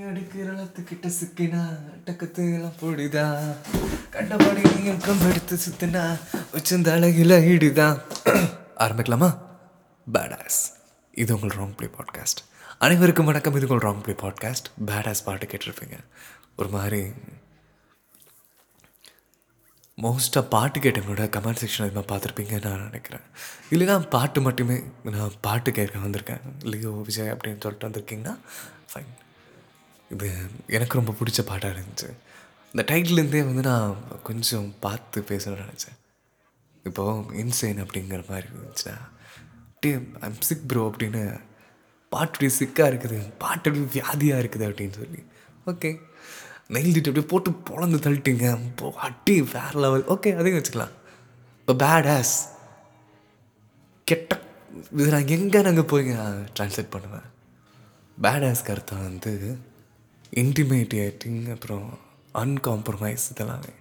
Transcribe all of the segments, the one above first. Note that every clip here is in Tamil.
அடிக்கிறளத்துக்கிட்ட சிக்கினா டக்கத்து எல்லாம் பொடிதா. கண்டபடி நீக்கம் எடுத்து சுத்தினா வச்சிருந்த அழகில் ஈடுதான் ஆரம்பிக்கலாமா? பேடாஸ் இது உங்கள் ராங் ப்ளே பாட்காஸ்ட் அனைவருக்கும் வணக்கம். இது உங்கள் ராங் ப்ளே பாட்காஸ்ட் பேடாஸ் பாட்டு கேட்டிருப்பீங்க. ஒரு மாதிரி மோஸ்ட்டாக பாட்டு கேட்டவங்களோட கமெண்ட் செக்ஷன் அதிகமாக பார்த்துருப்பீங்கன்னு நான் நினைக்கிறேன். இல்லைனா பாட்டு மட்டுமே நான் பாட்டு கேட்க வந்திருக்கேன். இல்லையோ விஜய் அப்படின்னு சொல்லிட்டு வந்திருக்கீங்கன்னா ஃபைன் இது எனக்கு ரொம்ப பிடிச்ச பாட்டாக இருந்துச்சு. இந்த டைட்டிலேருந்தே வந்து நான் கொஞ்சம் பார்த்து பேசணும்னு நினச்சேன். இப்போது இன்சைன் அப்படிங்கிற மாதிரி இருந்துச்சுன்னா அப்படியே ஐம் சிக் ப்ரோ அப்படின்னு பாட்டு சிக்காக இருக்குது பாட்டு அப்படியே வியாதியாக இருக்குது அப்படின்னு சொல்லி. ஓகே. நெகிழ்ந்துட்டு அப்படியே போட்டு பொழந்து தள்ளிட்டீங்க. இப்போ அட்டி வேறு லெவல் ஓகே அதையும் வச்சுக்கலாம். இப்போ பேட் ஆஸ் கெட்ட இது நான் எங்கே நாங்கள் போய் ட்ரான்ஸ்லேட் பண்ணுவேன்? பேட் ஆஸ்க்கு அர்த்தம் வந்து இன்டிமேடியேட்டிங் அப்புறம் அன்காம்ப்ரமைஸ் இதெல்லாமே.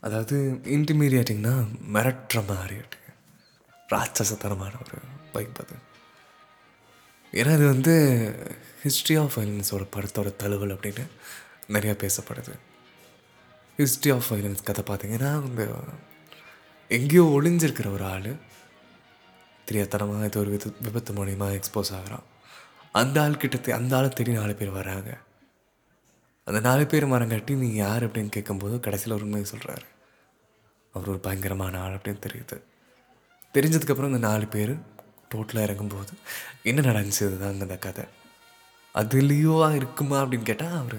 அதாவது இன்டிமீடியேட்டிங்னா மிரட்டுற மாதிரி இருக்கு. ராட்சசத்தனமான ஒரு பைக் அது ஏன்னா இது வந்து ஹிஸ்ட்ரி ஆஃப் வயலன்ஸோட படத்தோட தழுவல் அப்படின்னு நிறையா பேசப்படுது. ஹிஸ்ட்ரி ஆஃப் வயலன்ஸ் கதை பார்த்தீங்கன்னா இந்த எங்கேயோ ஒளிஞ்சிருக்கிற ஒரு ஆள் தெரியாதனமாக இது ஒரு விபத்து மூலியமாக எக்ஸ்போஸ் ஆகிறான். அந்த ஆள் கிட்ட அந்த ஆளை தேடி நாலு பேர் வராங்க. அந்த நாலு பேர் மரங்காட்டி நீ யார் அப்படின்னு கேட்கும்போது கடைசியில் ஒரு உண்மையை சொல்கிறாரு அவர் ஒரு பயங்கரமான ஆள் அப்படின்னு தெரியுது. தெரிஞ்சதுக்கப்புறம் இந்த நாலு பேர் ரோட்டில் இறங்கும்போது என்ன நடந்துச்சு தாங்க அந்த கதை? அது லியோவாக இருக்குமா அப்படின்னு கேட்டால் அவர்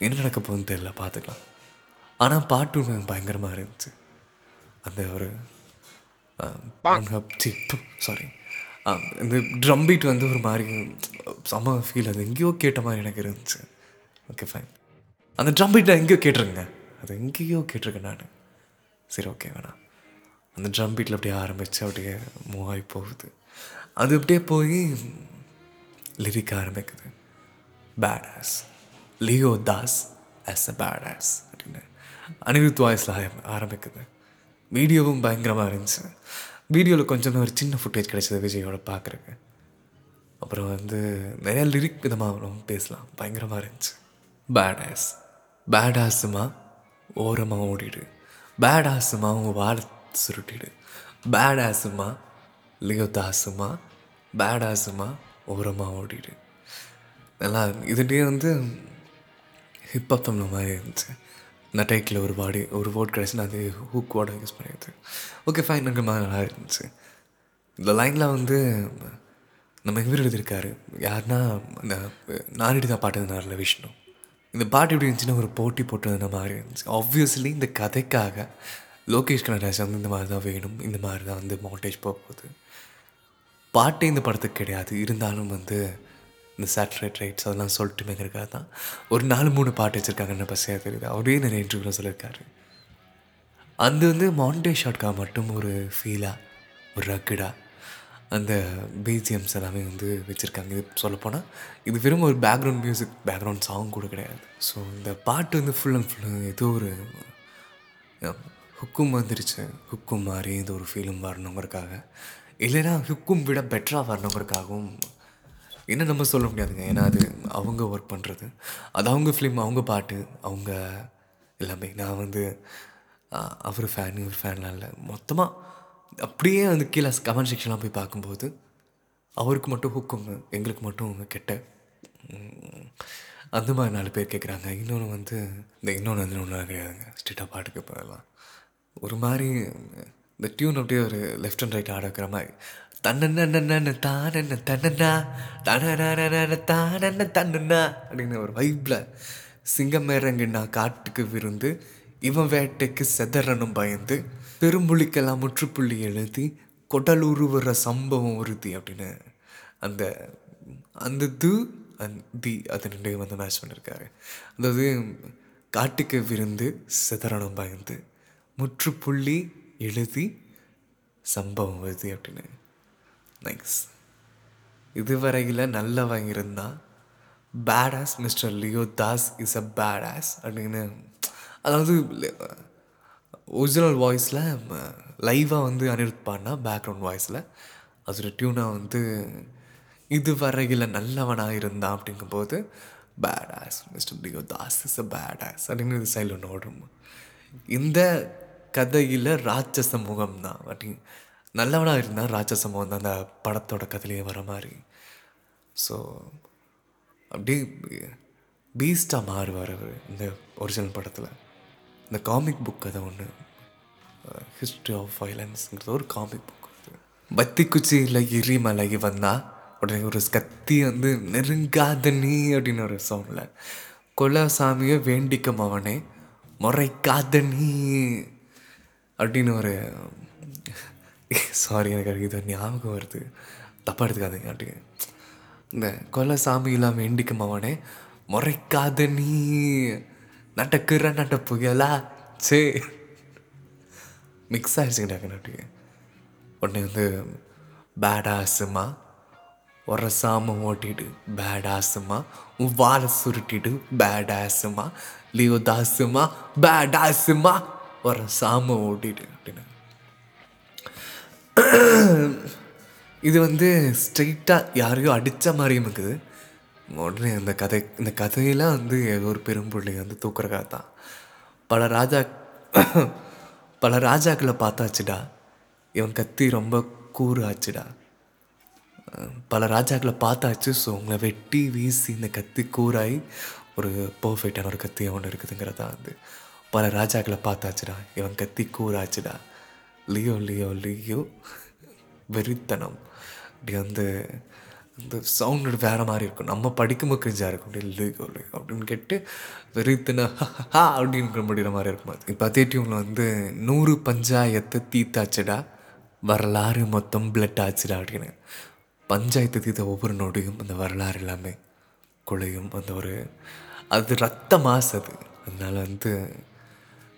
என்ன நடக்க போகுதுன்னு தெரியல பார்த்துக்கலாம். ஆனால் பாட்டு ஒன்று பயங்கரமாக இருந்துச்சு. அந்த ஒரு சாரி இந்த ட்ரம் பீட் வந்து ஒரு மாதிரி செம்ம ஃபீல் அது எங்கேயோ கேட்ட மாதிரி எனக்கு இருந்துச்சு. ஓகே ஃபைன் அந்த ட்ரம் பீட் நான் எங்கேயோ கேட்டிருங்க அது எங்கேயோ கேட்டிருக்கேன் நான். சரி ஓகே வேணாம். அந்த ட்ரம் பீட்டில் அப்படியே ஆரம்பித்து அப்படியே மூவ் ஆகி போகுது. அது அப்படியே போய் லிரிக் ஆரம்பிக்குது. Bad ass Leo Das as a bad ass அப்படின்னு. அனிருத் வாய்ஸில் ஆரம்பிக்குது. வீடியோவும் பயங்கரமாக இருந்துச்சு. வீடியோவில் கொஞ்சம் ஒரு சின்ன ஃபுட்டேஜ் கிடைச்சது விஜயோட பார்க்குறக்கு அப்புறம் வந்து நிறையா லிரிக் விதமாக பேசலாம். பயங்கரமாக இருந்துச்சு. பேடாஸ் பேடாஸுமா ஓரமாக ஓடிடு. பேடாஸுமா உங்கள் வாழை சுருட்டிடு. பேடாஸுமா லியோ தாசுமா பேட் ஓரமாக ஓடிடு. நல்லா இதுலேயே வந்து ஹிப்ஹாப் தமிழ் மாதிரி இருந்துச்சு. இந்த டைட்டில் ஒரு பாடி ஒரு ஓட் கிடச்சி நான் அது ஹூக் வாட யூஸ் பண்ணிடுது. ஓகே ஃபைன் எனக்கு மாதிரி நல்லா இருந்துச்சு. இந்த லைனில் வந்து நம்ம இவர் எழுதியிருக்காரு. யாருன்னா இந்த நானிடி தான் பாட்டு இருந்தார்ல விஷ்ணு. இந்த பாட்டு எப்படி இருந்துச்சுன்னா ஒரு போட்டி போட்டு மாதிரி இருந்துச்சு. ஆப்வியஸ்லி இந்த கதைக்காக லோகேஷ் கனராஜ் வந்து இந்த மாதிரி தான் வேணும் இந்த மாதிரி தான் வந்து மவுண்டேஜ் போக போகுது பாட்டே இந்த படத்துக்கு கிடையாது. இருந்தாலும் வந்து இந்த சேட்டலைட் ரைட்ஸ் அதெல்லாம் சொல்லிட்டுமேங்கிறக்காக தான் ஒரு நாலு மூணு பாட்டு வச்சுருக்காங்கன்னு பசியாக தெரியுது. அவரே நிறைய இன்டர்வியூவில் சொல்லியிருக்காரு. அது வந்து மவுண்டே ஷாட்காக மட்டும் ஒரு ஃபீலாக ஒரு ரக்குடாக அந்த பிஜிஎம்ஸ் எல்லாமே வந்து வச்சுருக்காங்க. இது சொல்லப்போனால் இது வெறும் ஒரு பேக்ரவுண்ட் மியூசிக் பேக்ரவுண்ட் சாங் கூட கிடையாது. ஸோ இந்த பாட்டு வந்து ஃபுல் அண்ட் ஃபுல் ஏதோ ஒரு ஹுக்கும் வந்துருச்சு. ஹுக்கும் மாதிரி ஏதோ ஒரு ஃபீலும் வரணுங்கிறக்காக இல்லைன்னா ஹுக்கும் விட பெட்டராக வரணுங்கிறக்காகவும் என்ன நம்ம சொல்ல முடியாதுங்க. ஏன்னா அது அவங்க ஒர்க் பண்ணுறது அது அவங்க ஃபிலிம் அவங்க பாட்டு அவங்க எல்லாமே. நான் வந்து அவர் ஃபேன் இவர் ஃபேன்லாம் இல்லை. மொத்தமாக அப்படியே வந்து கீழே கமெண்ட் செக்ஷன்லாம் போய் பார்க்கும்போது அவருக்கு மட்டும் ஹுக்குங்க எங்களுக்கு மட்டும் கெட்ட அந்த மாதிரி நாலு பேர் கேட்குறாங்க இன்னொன்று வந்து இந்த இன்னொன்று வந்து ஒன்றும் கிடையாதுங்க. ஸ்ட்ரிக்டாக பாட்டுக்கு போகலாம் ஒரு மாதிரி இந்த டியூன் அப்படியே ஒரு லெஃப்ட் அண்ட் ரைட் ஆட வைக்கிற மாதிரி. தன்னென்ன தானண்ண தன்னண்ணா தனன தானண்ண தன்னண்ணா அப்படின்னு ஒரு வைப்பில் சிங்கம் மேரங்கண்ணா காட்டுக்கு விருந்து இவன் வேட்டைக்கு செதறனும் பயந்து பெரும்புலிக்கெல்லாம் முற்றுப்புள்ளி எழுதி கொடல் உருவுற சம்பவம் உறுதி அப்படின்னு அந்த அந்த து அந் தி அது ரெண்டையும் வந்து மேட்ச் பண்ணியிருக்காரு அதாவது காட்டுக்கு விருந்து சிதறனும் பயந்து முற்றுப்புள்ளி எழுதி சம்பவம் வருது அப்படின்னு. நைஸ் இதுவரையில் நல்லவன் இருந்தால் badass mister Leo Das is a badass அப்படின்னு அதாவது ஒரிஜினல் வாய்ஸில் லைவாக வந்து அனிருத் பாடினா பேக்ரவுண்ட் வாய்ஸில் அதோட டியூனாக வந்து இது வரையில் நல்லவனாக இருந்தான் அப்படிங்கும்போது bad ass mister Leo Das is a bad ass அப்படின்னு இது சைடில் ஒன்று ஓடும் இந்த கதையில் ராட்சச முகம் தான் அப்படி நல்லவனாக இருந்தால் ராட்சச முகம் தான் அந்த படத்தோட கதையிலேயே வர மாதிரி. ஸோ அப்படியே பீஸ்டாக மாறுவார் அவர் இந்த ஒரிஜினல் படத்தில். இந்த காமிக் புக் கதை ஒன்று ஹிஸ்ட்ரி ஆஃப் வயலன்ஸுங்கிறது ஒரு காமிக் புக் பத்தி குச்சியில் எரிமலை வந்தால் உடனே ஒரு கத்தி வந்து நெருங்காத நீ அப்படின்னு ஒரு சவுண்டில் குலசாமியை வேண்டிக்கும் அவனே முறைக்காத நீ அப்படின்னு ஒரு சாரி எனக்கு இது ஞாபகம் வருது. தப்பாக எடுத்துக்காதீங்க அப்படி இந்த கொலை சாமியெல்லாம் வேண்டிக்கும் அவனே முறைக்காத நீ நடக்குற நட புயலா சே மிக்ஸ் ஆகிடுச்சுங்க டக்குனு உடனே வந்து பேடாசுமா உரசாம ஓட்டிட்டு பேடாசுமா வாழை சுருட்டிட்டு பேடாசுமா லியோ தாசுமா பேடாஸுமா உரசாம ஓட்டிட்டு அப்படின்னு. இது வந்து ஸ்ட்ரெயிட்டாக யாரையோ அடித்த மாதிரியும் இருக்குது. உடனே இந்த கதை இந்த கதையெல்லாம் வந்து ஏதோ ஒரு பெரும்புள்ளி வந்து தூக்குற கதை தான் பல ராஜா பல ராஜாக்களை பார்த்தாச்சுடா. இவன் கத்தி ரொம்ப கூறு ஆச்சுடா. பல ராஜாக்களை பார்த்தாச்சு ஸோ உங்களை வெட்டி வீசி இந்த கத்தி கூறாய் ஒரு பர்ஃபெக்டான ஒரு கத்தி ஒன்று இருக்குதுங்கிறதா வந்து. பல ராஜாக்களை பார்த்தாச்சுடா. இவன் கத்தி கூறாச்சுடா. Leo Leo Leo. வெறித்தனம். அப்படி வந்து இந்த சவுண்டு வேறு மாதிரி இருக்கும். நம்ம படிக்கும்போது கிரிஞ்சாக இருக்கும். அப்படி அப்படின்னு கேட்டு வெறித்தன அப்படின்ற அப்படின்னு முடிகிற மாதிரி இருக்கும் அது. இப்போ அதே டியூனில் வந்து நூறு பஞ்சாயத்தை தீத்தாச்சுடா வரலாறு மொத்தம் பிளட் ஆச்சுடா அப்படின்னு. பஞ்சாயத்து தீத்த ஒவ்வொரு நொடியும் அந்த வரலாறு எல்லாமே குழையும் அந்த ஒரு அது ரத்த மாசு அது. அதனால் வந்து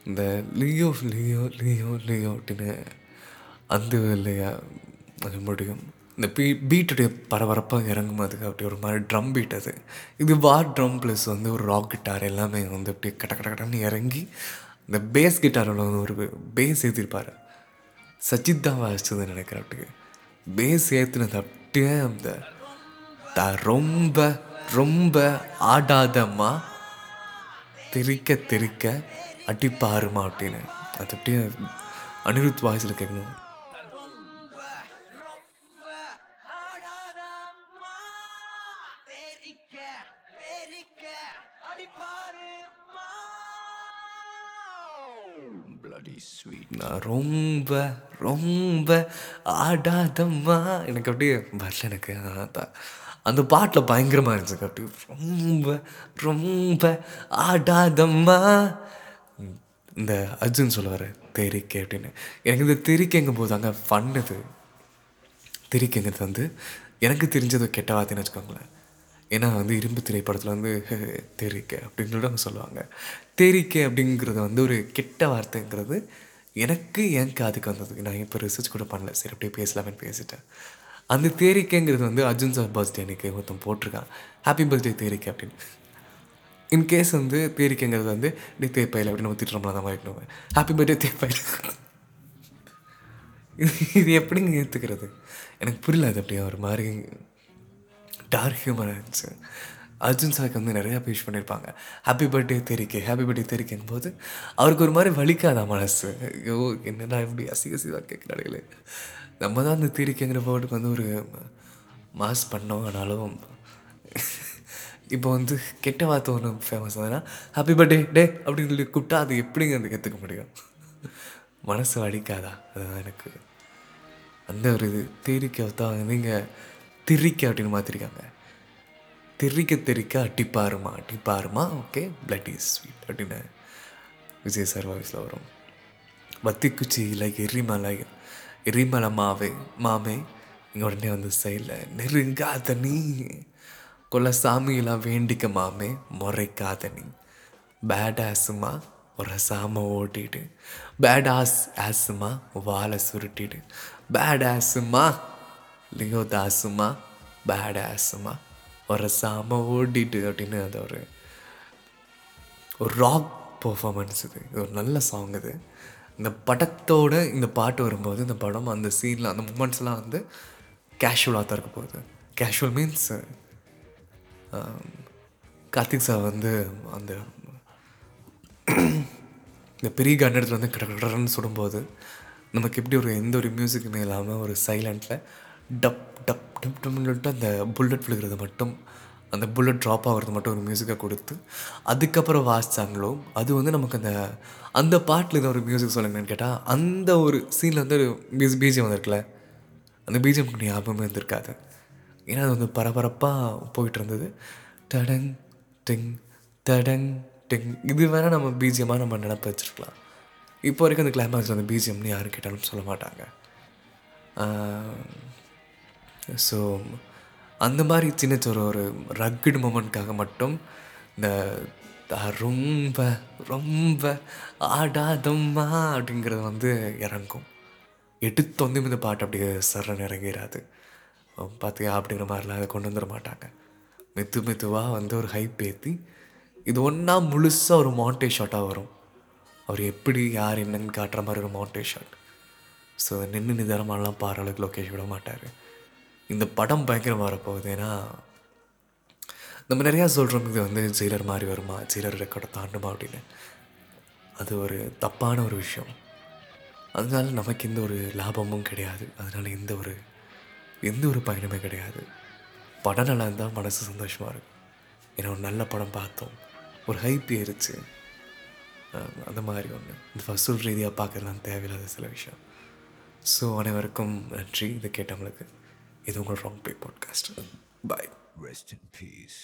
இந்த லியோ லியோ லியோ லியோ அப்படின்னு அந்த இல்லையா அது முடியும். இந்த பீ பீட்டுடைய பரபரப்பாக இறங்கும் அதுக்கு அப்படி ஒரு மாதிரி ட்ரம் பீட் அது. இது வார் ட்ரம் ப்ளஸ் வந்து ஒரு ராக் கிட்டார் எல்லாமே வந்து அப்படியே கட கட கடன்னு இறங்கி இந்த பேஸ் கிட்டாரில் வந்து ஒரு பேஸ் ஏற்றிருப்பார் சச்சித் தான் வாசிச்சதுன்னு நினைக்கிறேன் அப்படியே. பேஸ் ஏற்றுனது அப்படியே அந்த த ரொம்ப ரொம்ப ஆடாதம்மா தெரிக்க தெரிக்க அடிப்பாருமா அப்படின்னு. அது அப்படியே அனிருத் வாய்ஸில் கேட்கணும். நான் ரொம்ப ரொம்ப ஆடாதம்மா. எனக்கு அப்படியே வரல எனக்கு. அந்த பாட்டில் பயங்கரமாக இருந்துச்சு. அப்படி ரொம்ப ரொம்ப ஆடாதம்மா. இந்த அர்ஜுன் சொல்லுவார் தெரிக்கை அப்படின்னு. எனக்கு இந்த தெரிக்கைங்கும் போது அங்கே ஃபன்னது தெரிக்கைங்கிறது வந்து எனக்கு தெரிஞ்சது கெட்ட வார்த்தைன்னு வச்சுக்கோங்களேன். ஏன்னா வந்து இரும்பு திரைப்படத்தில் வந்து தெரிக்கை அப்படின்னு சொல்லிட்டு அவங்க சொல்லுவாங்க. தெரிக்கை அப்படிங்கிறது வந்து ஒரு கெட்ட வார்த்தைங்கிறது எனக்கு என் காதுக்கு வந்தது. நான் இப்போ ரிசர்ச் கூட பண்ணல. சரி அப்படியே பேசலாமேன்னு பேசிட்டேன். அந்த தேரிக்கைங்கிறது வந்து அர்ஜுன் சார் பர்த்டே அன்றைக்கி ஒருத்தன் போட்டிருக்கான். ஹாப்பி பர்த்டே தேரிக்கை அப்படின்னு. இன்கேஸ் வந்து தேரிக்கைங்கிறது வந்து டே தேப்பையில் அப்படின்னு நம்ம திட்டுறோம்ல அந்த மாதிரி ஹாப்பி பர்த்டே தேப்பையில் இது எப்படிங்க ஏற்றுக்கிறது எனக்கு புரியல அது அப்படியே ஒரு மாதிரி டார்க் ஹியூமராக இருந்துச்சு. அர்ஜுன் சாருக்கு வந்து நிறையா பேஷ் பண்ணியிருப்பாங்க ஹாப்பி பர்த்டே தெரிக்கை ஹாப்பி பர்த்டே தெரிக்கைங்கும் போது அவருக்கு ஒரு மாதிரி வலிக்காதா மனசு. ஐயோ என்னடா இப்படி அசிக அசிவாக கேட்குறாங்களே நம்ம தான் அந்த தெரிக்கைங்கிற வேர்டுக்கு வந்து ஒரு மாஸ் பண்ணோம் ஆனாலும் இப்போ வந்து கெட்ட வார்த்தை ஒன்று ஃபேமஸ் ஆகுதுன்னா ஹாப்பி பர்த்டே டே அப்படின்னு சொல்லி கூப்பிட்டா அது எப்படிங்க அது கற்றுக்க முடியும்? மனசு வலிக்காதா? அதுதான் எனக்கு அந்த ஒரு இது. தேரிக்கை தான் நீங்கள் திரிக்க அப்படின்னு மாற்றிருக்காங்க திரிக்க திரிக்க அட்டிப்பாருமா அட்டிப்பாருமா ஓகே பிளட் இஸ் ஸ்வீட் அப்படின்னு விஜய் சார் வாய்ஸில் வரும். வத்திக்குச்சியில் எரிமலை எரிமலை மாவே மாமே இங்கே உடனே வந்து சைடில் நெருங்காத நீ கொல்ல சாமியெல்லாம் வேண்டிக்க மாமே முறைக்காத நீ. பேட் ஆஸுமா ஒரு சாம ஓட்டிட்டு. பேட் ஆஸ் ஆஸுமா வாழை சுருட்டிடு பேட் ஆஸுமா லியோ தாசுமா பேட் ஆசுமா ஒரு சாம ஓடிட்டு அப்படின்னு அது ஒரு ஒரு ராக் பர்ஃபாமன்ஸ் இது இது ஒரு நல்ல சாங் இது இந்த படத்தோட இந்த பாட்டு வரும்போது இந்த படம் அந்த சீனில் அந்த மூமெண்ட்ஸ்லாம் வந்து கேஷுவலாக தான் இருக்க போகுது கேஷுவல் மீன்ஸ் கார்த்திக் சார் வந்து அந்த இந்த பெரிய கன் எடுத்துட்டு வந்து கடன்னு சுடும்போது நமக்கு எப்படி ஒரு எந்த ஒரு மியூசிக்குமே இல்லாமல் ஒரு சைலண்ட்டில் டப் டப் டப் டப்னு அந்த புல்லட் விழுகிறது மட்டும் அந்த புல்லட் ட்ராப் ஆகிறது மட்டும் ஒரு மியூசிக்கை கொடுத்து அதுக்கப்புறம் வாசித்தாங்களோ அது வந்து நமக்கு அந்த அந்த பாட்டில் இதை ஒரு மியூசிக் சொல்லுங்கன்னு கேட்டால் அந்த ஒரு சீனில் வந்து ஒரு மியூஸ் பீஜியம் வந்திருக்குல்ல அந்த பீஜியம் ஞாபகமே இருந்திருக்காது ஏன்னா அது வந்து பரபரப்பாக போயிட்டு இருந்தது டடங் டிங் டடங் டிங். இது வேணால் நம்ம பீஜியமாக நம்ம நினப்ப வச்சுருக்கலாம். இப்போ வரைக்கும் அந்த கிளைமேக்ஸ் வந்து பிஜிஎம்னு யாரும் கேட்டாலும் சொல்ல மாட்டாங்க. ஸோ அந்த மாதிரி சின்ன ஒரு ஒரு ரக்குடு மூமெண்ட்காக மட்டும் இந்த ரொம்ப ரொம்ப ஆடாதம்மா அப்படிங்கிறது வந்து இறங்கும். எடுத்து வந்து இந்த பாட்டு அப்படியே சரண் இறங்கிடாது பார்த்தியா அப்படிங்கிற மாதிரிலாம் அதை கொண்டு வந்துட மாட்டாங்க. மெத்து மெதுவாக வந்து ஒரு ஹைப் ஏற்றி இது ஒன்றா முழுசாக ஒரு மாண்டே ஷாட்டாக வரும். அவர் எப்படி யார் என்னன்னு காட்டுற மாதிரி ஒரு மாண்டே ஷாட் ஸோ நின்று நிதானமாலாம் பாரு அளவுக்கு லொக்கேஷன் விட மாட்டார். இந்த படம் பயங்கரமாக வரப்போகுது. ஏன்னா நம்ம நிறையா சொல்கிறோம் இது வந்து ஜெயிலர் மாதிரி வருமா ஜெயிலர் ரெக்கார்டை தாண்டுமா அப்படின்னு. அது ஒரு தப்பான ஒரு விஷயம். அதனால நமக்கு எந்த ஒரு லாபமும் கிடையாது. அதனால எந்த ஒரு எந்த ஒரு பயனுமே கிடையாது. படம் நல்லா இருந்தால் மனசு சந்தோஷமாக இருக்கும். ஏன்னா ஒரு நல்ல படம் பார்த்தோம். ஒரு ஹைப் ஏறிச்சு. அந்த மாதிரி ஒன்று இந்த வசூல் ரீதியாக பார்க்கறதுலாம் தேவையில்லாத சில விஷயம். ஸோ அனைவருக்கும் நன்றி. இதை கேட்டவங்களுக்கு இது உங்கள் wrong bay podcast bye Rest in peace.